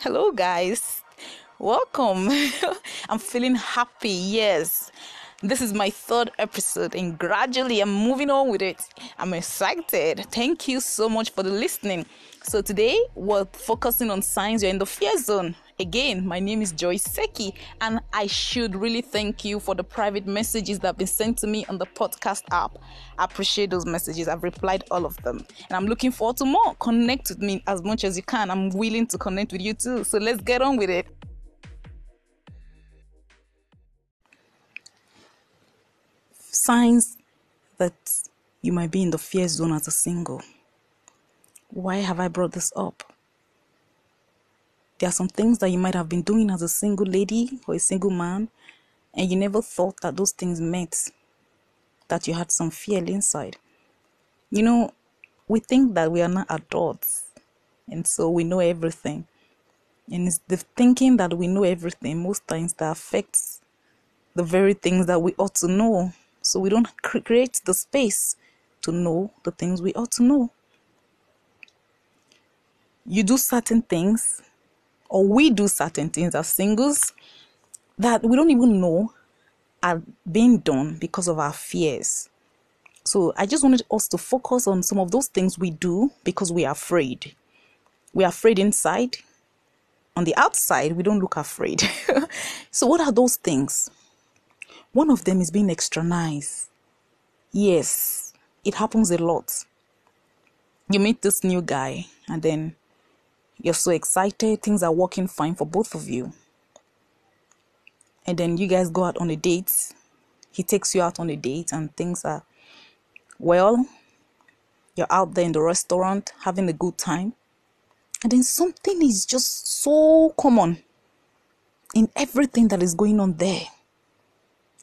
Hello, guys. Welcome. I'm feeling happy. Yes. This is my third episode, and gradually I'm moving on with it. I'm excited. Thank you so much for the listening. So, today we're focusing on signs you're in the fear zone. Again, my name is Joy Iseki, and I should really thank you for the private messages that have been sent to me on the podcast app. I appreciate those messages. I've replied all of them, and I'm looking forward to more. Connect with me as much as you can. I'm willing to connect with you too. So let's get on with it. Signs that you might be in the fear zone as a single. Why have I brought this up? There are some things that you might have been doing as a single lady or a single man, and you never thought that those things meant that you had some fear inside. You know, we think that we are not adults, and so we know everything. And it's the thinking that we know everything most times that affects the very things that we ought to know. So we don't cre- create the space to know the things we ought to know. You do certain things, or we do certain things as singles that we don't even know are being done because of our fears. So I just wanted us to focus on some of those things we do because we are afraid. We are afraid inside. On the outside, we don't look afraid. so, what are those things? One of them is being extra nice. Yes, it happens a lot. You meet this new guy, and then you're so excited, things are working fine for both of you. And then you guys go out on a date. He takes you out on a date, and things are well. You're out there in the restaurant having a good time. And then something is just so common in everything that is going on there.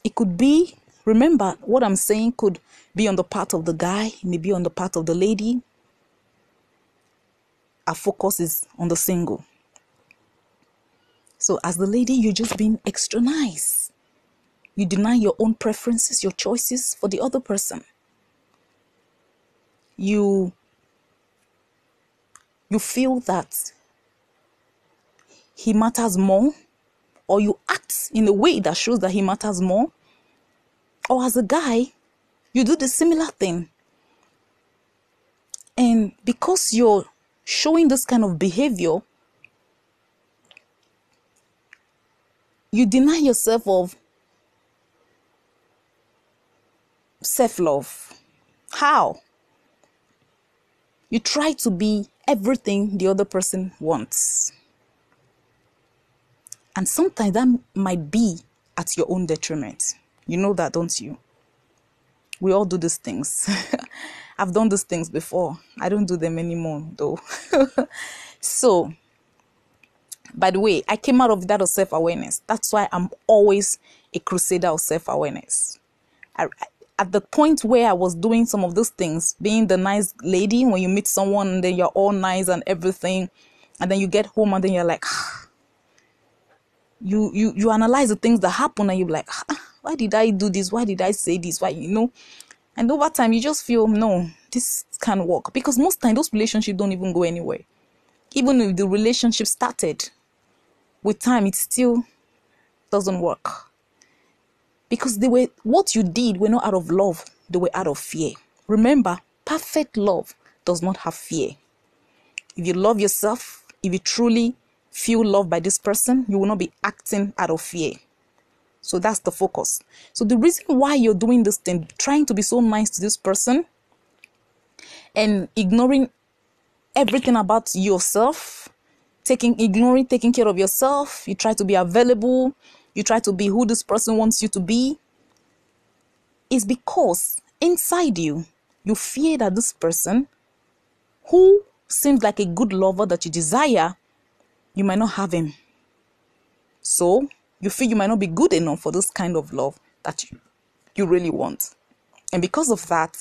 It could be, remember, what I'm saying could be on the part of the guy, maybe on the part of the lady. Our focus is on the single. So, as the lady, you're just being extra nice. You deny your own preferences, your choices for the other person. You you feel that he matters more or you act in a way that shows that he matters more or as a guy you do the similar thing and because you're showing this kind of behavior you deny yourself of self-love. How? You try to be everything the other person wants. And sometimes that might be at your own detriment. You know that don't you? We all do these things i've done those things before i don't do them anymore though so by the way i came out of that of self-awareness that's why i'm always a crusader of self-awareness at the point where I was doing some of those things, being the nice lady when you meet someone and then you're all nice and everything, and then you get home and then you're like, ah. you you you analyze the things that happen and you're like, ah, why did I do this? Why did I say this? Why you know? And over time, you just feel no, this can't work. Because most time those relationships don't even go anywhere. Even if the relationship started, with time it still doesn't work. Because they were what you did were not out of love. They were out of fear. Remember perfect love does not have fear. If you love yourself if you truly feel loved by this person you will not be acting out of fear so that's the focus so the reason why you're doing this thing trying to be so nice to this person and ignoring everything about yourself taking ignoring taking care of yourself you try to be available you try to be who this person wants you to be, is because inside you, you fear that this person, who seems like a good lover that you desire, you might not have him. So, you feel you might not be good enough for this kind of love that you, you really want. And because of that,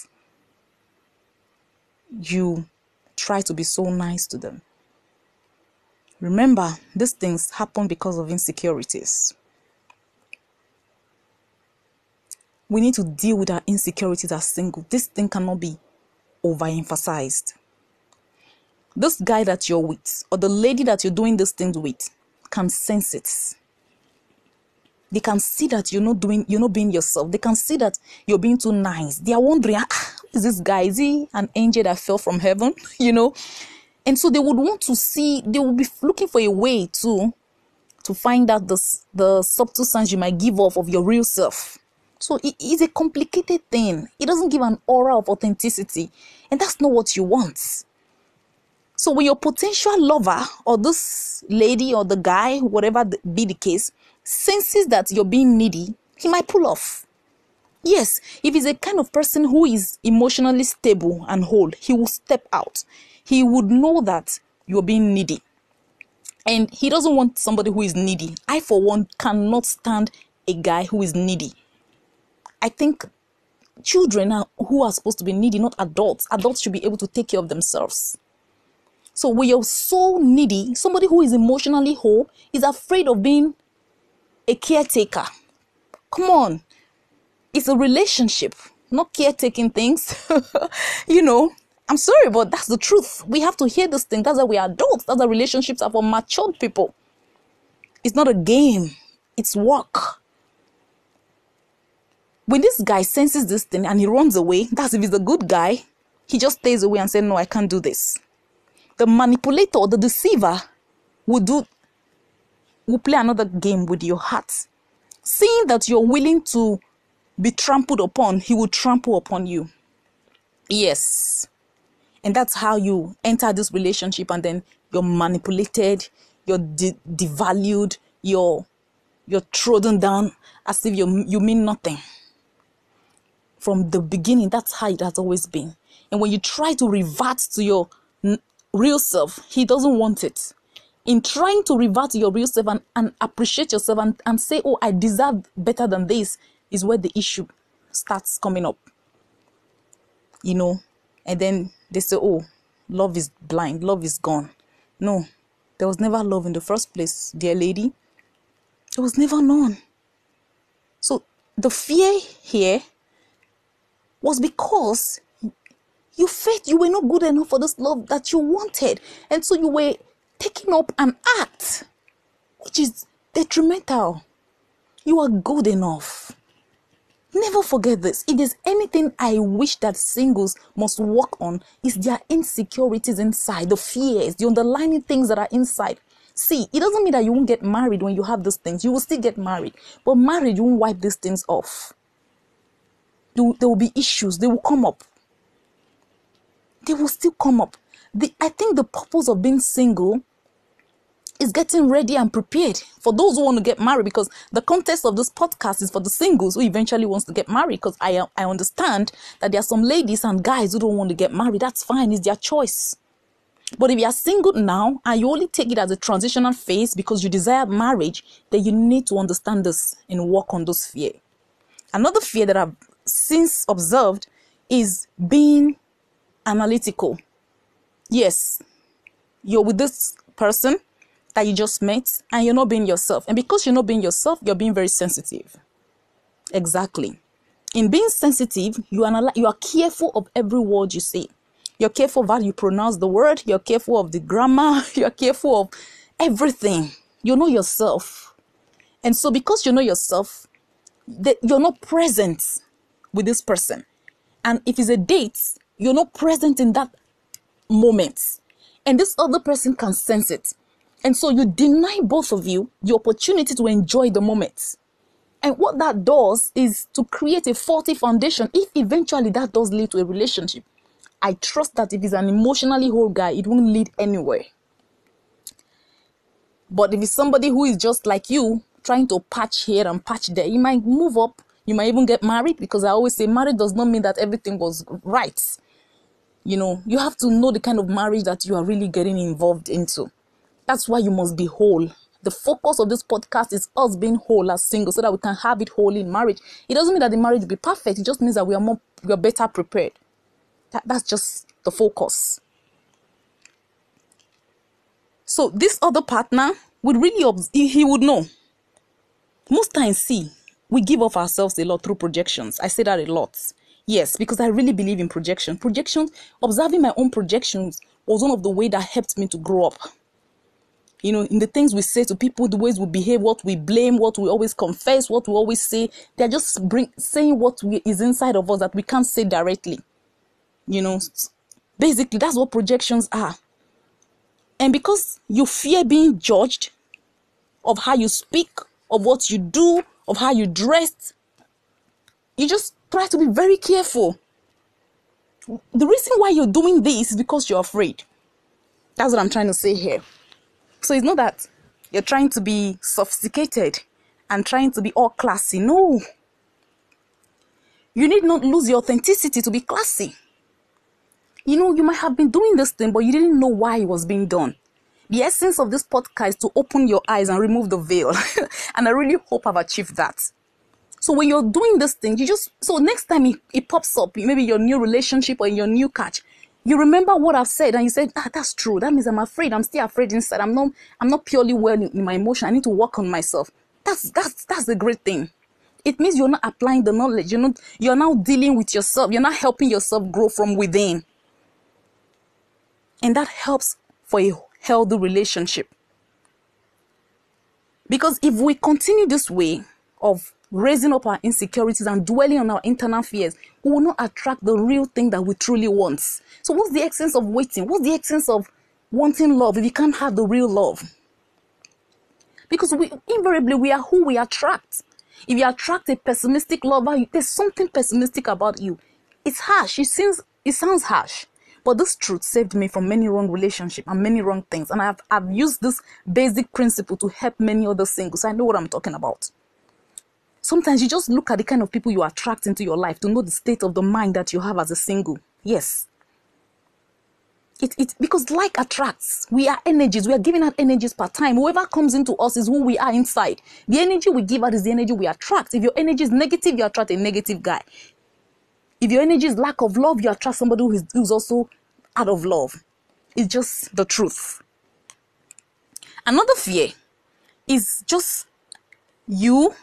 you try to be so nice to them. Remember, these things happen because of insecurities. we need to deal with our insecurities as single. This thing cannot be overemphasized. this guy that you're with or the lady that you're doing these things with can sense it. They can see that you're not doing, you're not being yourself. They can see that you're being too nice. They are wondering, ah, is this guy? Is he an angel that fell from heaven? you know? And so they would want to see, they will be looking for a way to to find out the, the subtle signs you might give off of your real self. So it is a complicated thing. It doesn't give an aura of authenticity. And that's not what you want. So when your potential lover or this lady or the guy, whatever be the case, senses that you're being needy, he might pull off. Yes, if he's a kind of person who is emotionally stable and whole, he will step out. He would know that you're being needy. And he doesn't want somebody who is needy. I, for one, cannot stand a guy who is needy. I think children are, who are supposed to be needy, not adults. Adults should be able to take care of themselves. So when you're so needy, somebody who is emotionally whole is afraid of being a caretaker. Come on. It's a relationship, not caretaking things. you know, I'm sorry, but that's the truth. We have to hear this thing. That's why we are adults. That's why relationships are for matured people. It's not a game, it's work. When this guy senses this thing and he runs away, that's if he's a good guy, he just stays away and says, No, I can't do this. The manipulator, or the deceiver, will do will play another game with your heart. Seeing that you're willing to be trampled upon, he will trample upon you. Yes. And that's how you enter this relationship and then you're manipulated, you're de- devalued, you're you're trodden down as if you you mean nothing. From the beginning, that's how it has always been. And when you try to revert to your n- real self, he doesn't want it in trying to revert your real self and, and appreciate yourself and, and say, Oh, I deserve better than this, is where the issue starts coming up. You know, and then they say, Oh, love is blind, love is gone. No, there was never love in the first place, dear lady. It was never known. So the fear here was because you felt you were not good enough for this love that you wanted. And so you were taking up an act which is detrimental. You are good enough. Never forget this. If there's anything I wish that singles must work on, is their insecurities inside, the fears, the underlying things that are inside. See, it doesn't mean that you won't get married when you have these things. You will still get married. But marriage won't wipe these things off. There will be issues. They will come up. They will still come up. The, I think the purpose of being single is getting ready and prepared for those who want to get married because the context of this podcast is for the singles who eventually wants to get married because I I understand that there are some ladies and guys who don't want to get married. That's fine. It's their choice. But if you are single now and you only take it as a transitional phase because you desire marriage then you need to understand this and work on those fear. Another fear that I've since observed is being analytical yes you're with this person that you just met and you're not being yourself. And because you're not being yourself, you're being very sensitive. Exactly. In being sensitive, you are, you are careful of every word you say. You're careful of how you pronounce the word. You're careful of the grammar. You're careful of everything. You know yourself. And so because you know yourself, that you're not present with this person. And if it's a date, you're not present in that moment. And this other person can sense it. And so you deny both of you the opportunity to enjoy the moment. And what that does is to create a faulty foundation. If eventually that does lead to a relationship, I trust that if he's an emotionally whole guy, it won't lead anywhere. But if it's somebody who is just like you, trying to patch here and patch there, you might move up. You might even get married because I always say marriage does not mean that everything was right. You know, you have to know the kind of marriage that you are really getting involved into. That's why you must be whole. The focus of this podcast is us being whole as singles so that we can have it whole in marriage. It doesn't mean that the marriage will be perfect. It just means that we are more, we are better prepared. That, that's just the focus. So this other partner would really, he would know. Most times, see, we give off ourselves a lot through projections. I say that a lot. Yes, because I really believe in projection. Projection, observing my own projections was one of the way that helped me to grow up. You know, in the things we say to people, the ways we behave, what we blame, what we always confess, what we always say, they're just bring saying what we, is inside of us that we can't say directly. You know, basically that's what projections are. And because you fear being judged of how you speak, of what you do, of how you dress, you just try to be very careful. The reason why you're doing this is because you're afraid. That's what I'm trying to say here. So it's not that you're trying to be sophisticated and trying to be all classy. No. You need not lose your authenticity to be classy. You know, you might have been doing this thing, but you didn't know why it was being done. The essence of this podcast is to open your eyes and remove the veil. and I really hope I've achieved that. So when you're doing this thing, you just so next time it, it pops up, maybe your new relationship or your new catch, you remember what I've said and you said, ah, that's true. That means I'm afraid. I'm still afraid inside. I'm not I'm not purely well in, in my emotion. I need to work on myself. That's that's that's a great thing. It means you're not applying the knowledge. You're not you're now dealing with yourself. You're not helping yourself grow from within. And that helps for a healthy relationship. Because if we continue this way of raising up our insecurities and dwelling on our internal fears, we will not attract the real thing that we truly want. So, what's the essence of waiting? What's the essence of wanting love if you can't have the real love? Because we invariably we are who we attract. If you attract a pessimistic lover, there's something pessimistic about you. It's harsh. It seems it sounds harsh. But this truth saved me from many wrong relationships and many wrong things. And I've, I've used this basic principle to help many other singles. I know what I'm talking about. Sometimes you just look at the kind of people you attract into your life to know the state of the mind that you have as a single. Yes. It, it because like attracts. We are energies. We are giving out energies per time. Whoever comes into us is who we are inside. The energy we give out is the energy we attract. If your energy is negative, you attract a negative guy. If your energy is lack of love, you attract somebody who is, who's also out of love. It's just the truth. Another fear is just you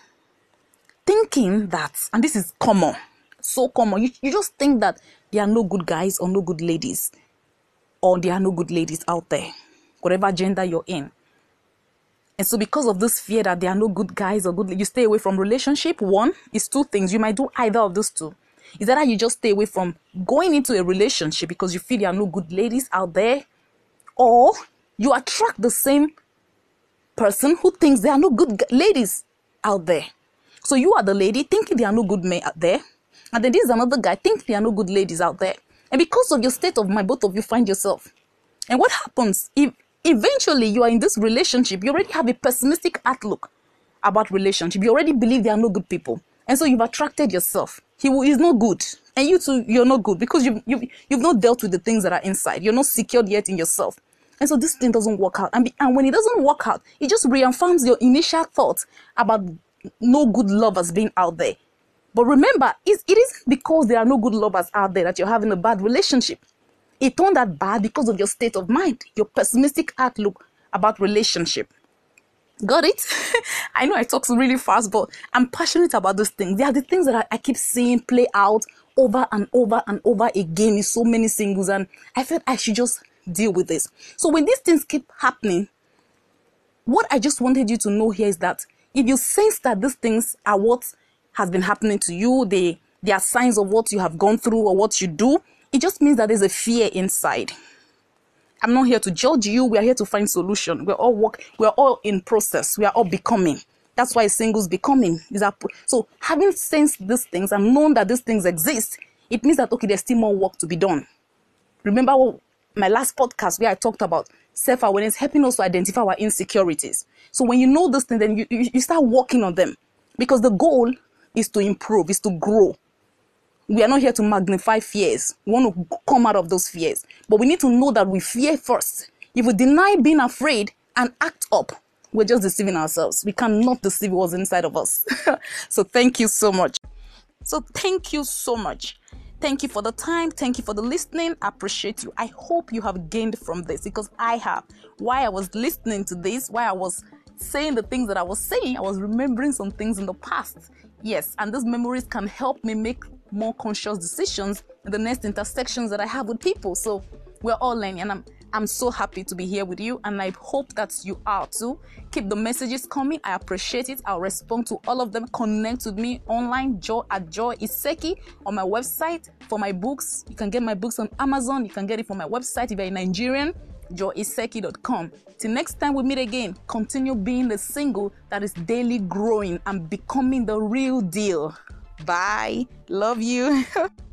thinking that, and this is common, so common, you, you just think that there are no good guys or no good ladies, or there are no good ladies out there, whatever gender you're in. And so, because of this fear that there are no good guys or good, you stay away from relationship. One is two things. You might do either of those two. Is that you just stay away from going into a relationship because you feel there are no good ladies out there, or you attract the same person who thinks there are no good ladies out there. So you are the lady thinking there are no good men out there, and then there's another guy thinking there are no good ladies out there. And because of your state of mind, both of you find yourself. And what happens if eventually you are in this relationship? You already have a pessimistic outlook about relationship. You already believe there are no good people, and so you've attracted yourself. He is not good, and you too, you're not good because you've you've you've not dealt with the things that are inside. You're not secured yet in yourself. And so this thing doesn't work out. And, be, and when it doesn't work out, it just reaffirms your initial thoughts about no good lovers being out there. But remember, it isn't because there are no good lovers out there that you're having a bad relationship. It turned out bad because of your state of mind, your pessimistic outlook about relationship. Got it? I know I talk really fast, but I'm passionate about those things. They are the things that I, I keep seeing play out over and over and over again in so many singles, and I felt I should just deal with this. So when these things keep happening, what I just wanted you to know here is that if you sense that these things are what has been happening to you, they they are signs of what you have gone through or what you do, it just means that there's a fear inside. I'm not here to judge you. We are here to find solution. We're all work. We're all in process. We are all becoming. That's why singles becoming. Is that so? Having sensed these things and known that these things exist, it means that okay, there's still more work to be done. Remember my last podcast where I talked about self awareness, helping us to identify our insecurities. So when you know this thing, then you, you, you start working on them because the goal is to improve, is to grow. We are not here to magnify fears. We want to come out of those fears. But we need to know that we fear first. If we deny being afraid and act up, we're just deceiving ourselves. We cannot deceive what's inside of us. so thank you so much. So thank you so much. Thank you for the time. Thank you for the listening. I appreciate you. I hope you have gained from this because I have. Why I was listening to this, why I was saying the things that I was saying, I was remembering some things in the past. Yes, and these memories can help me make more conscious decisions in the next intersections that I have with people. So we're all learning, and I'm I'm so happy to be here with you, and I hope that you are too. Keep the messages coming. I appreciate it. I'll respond to all of them. Connect with me online, Joy at Joy Iseki on my website for my books. You can get my books on Amazon. You can get it from my website if you're a Nigerian joyiseki.com. Till next time we meet again, continue being the single that is daily growing and becoming the real deal. Bye. Love you.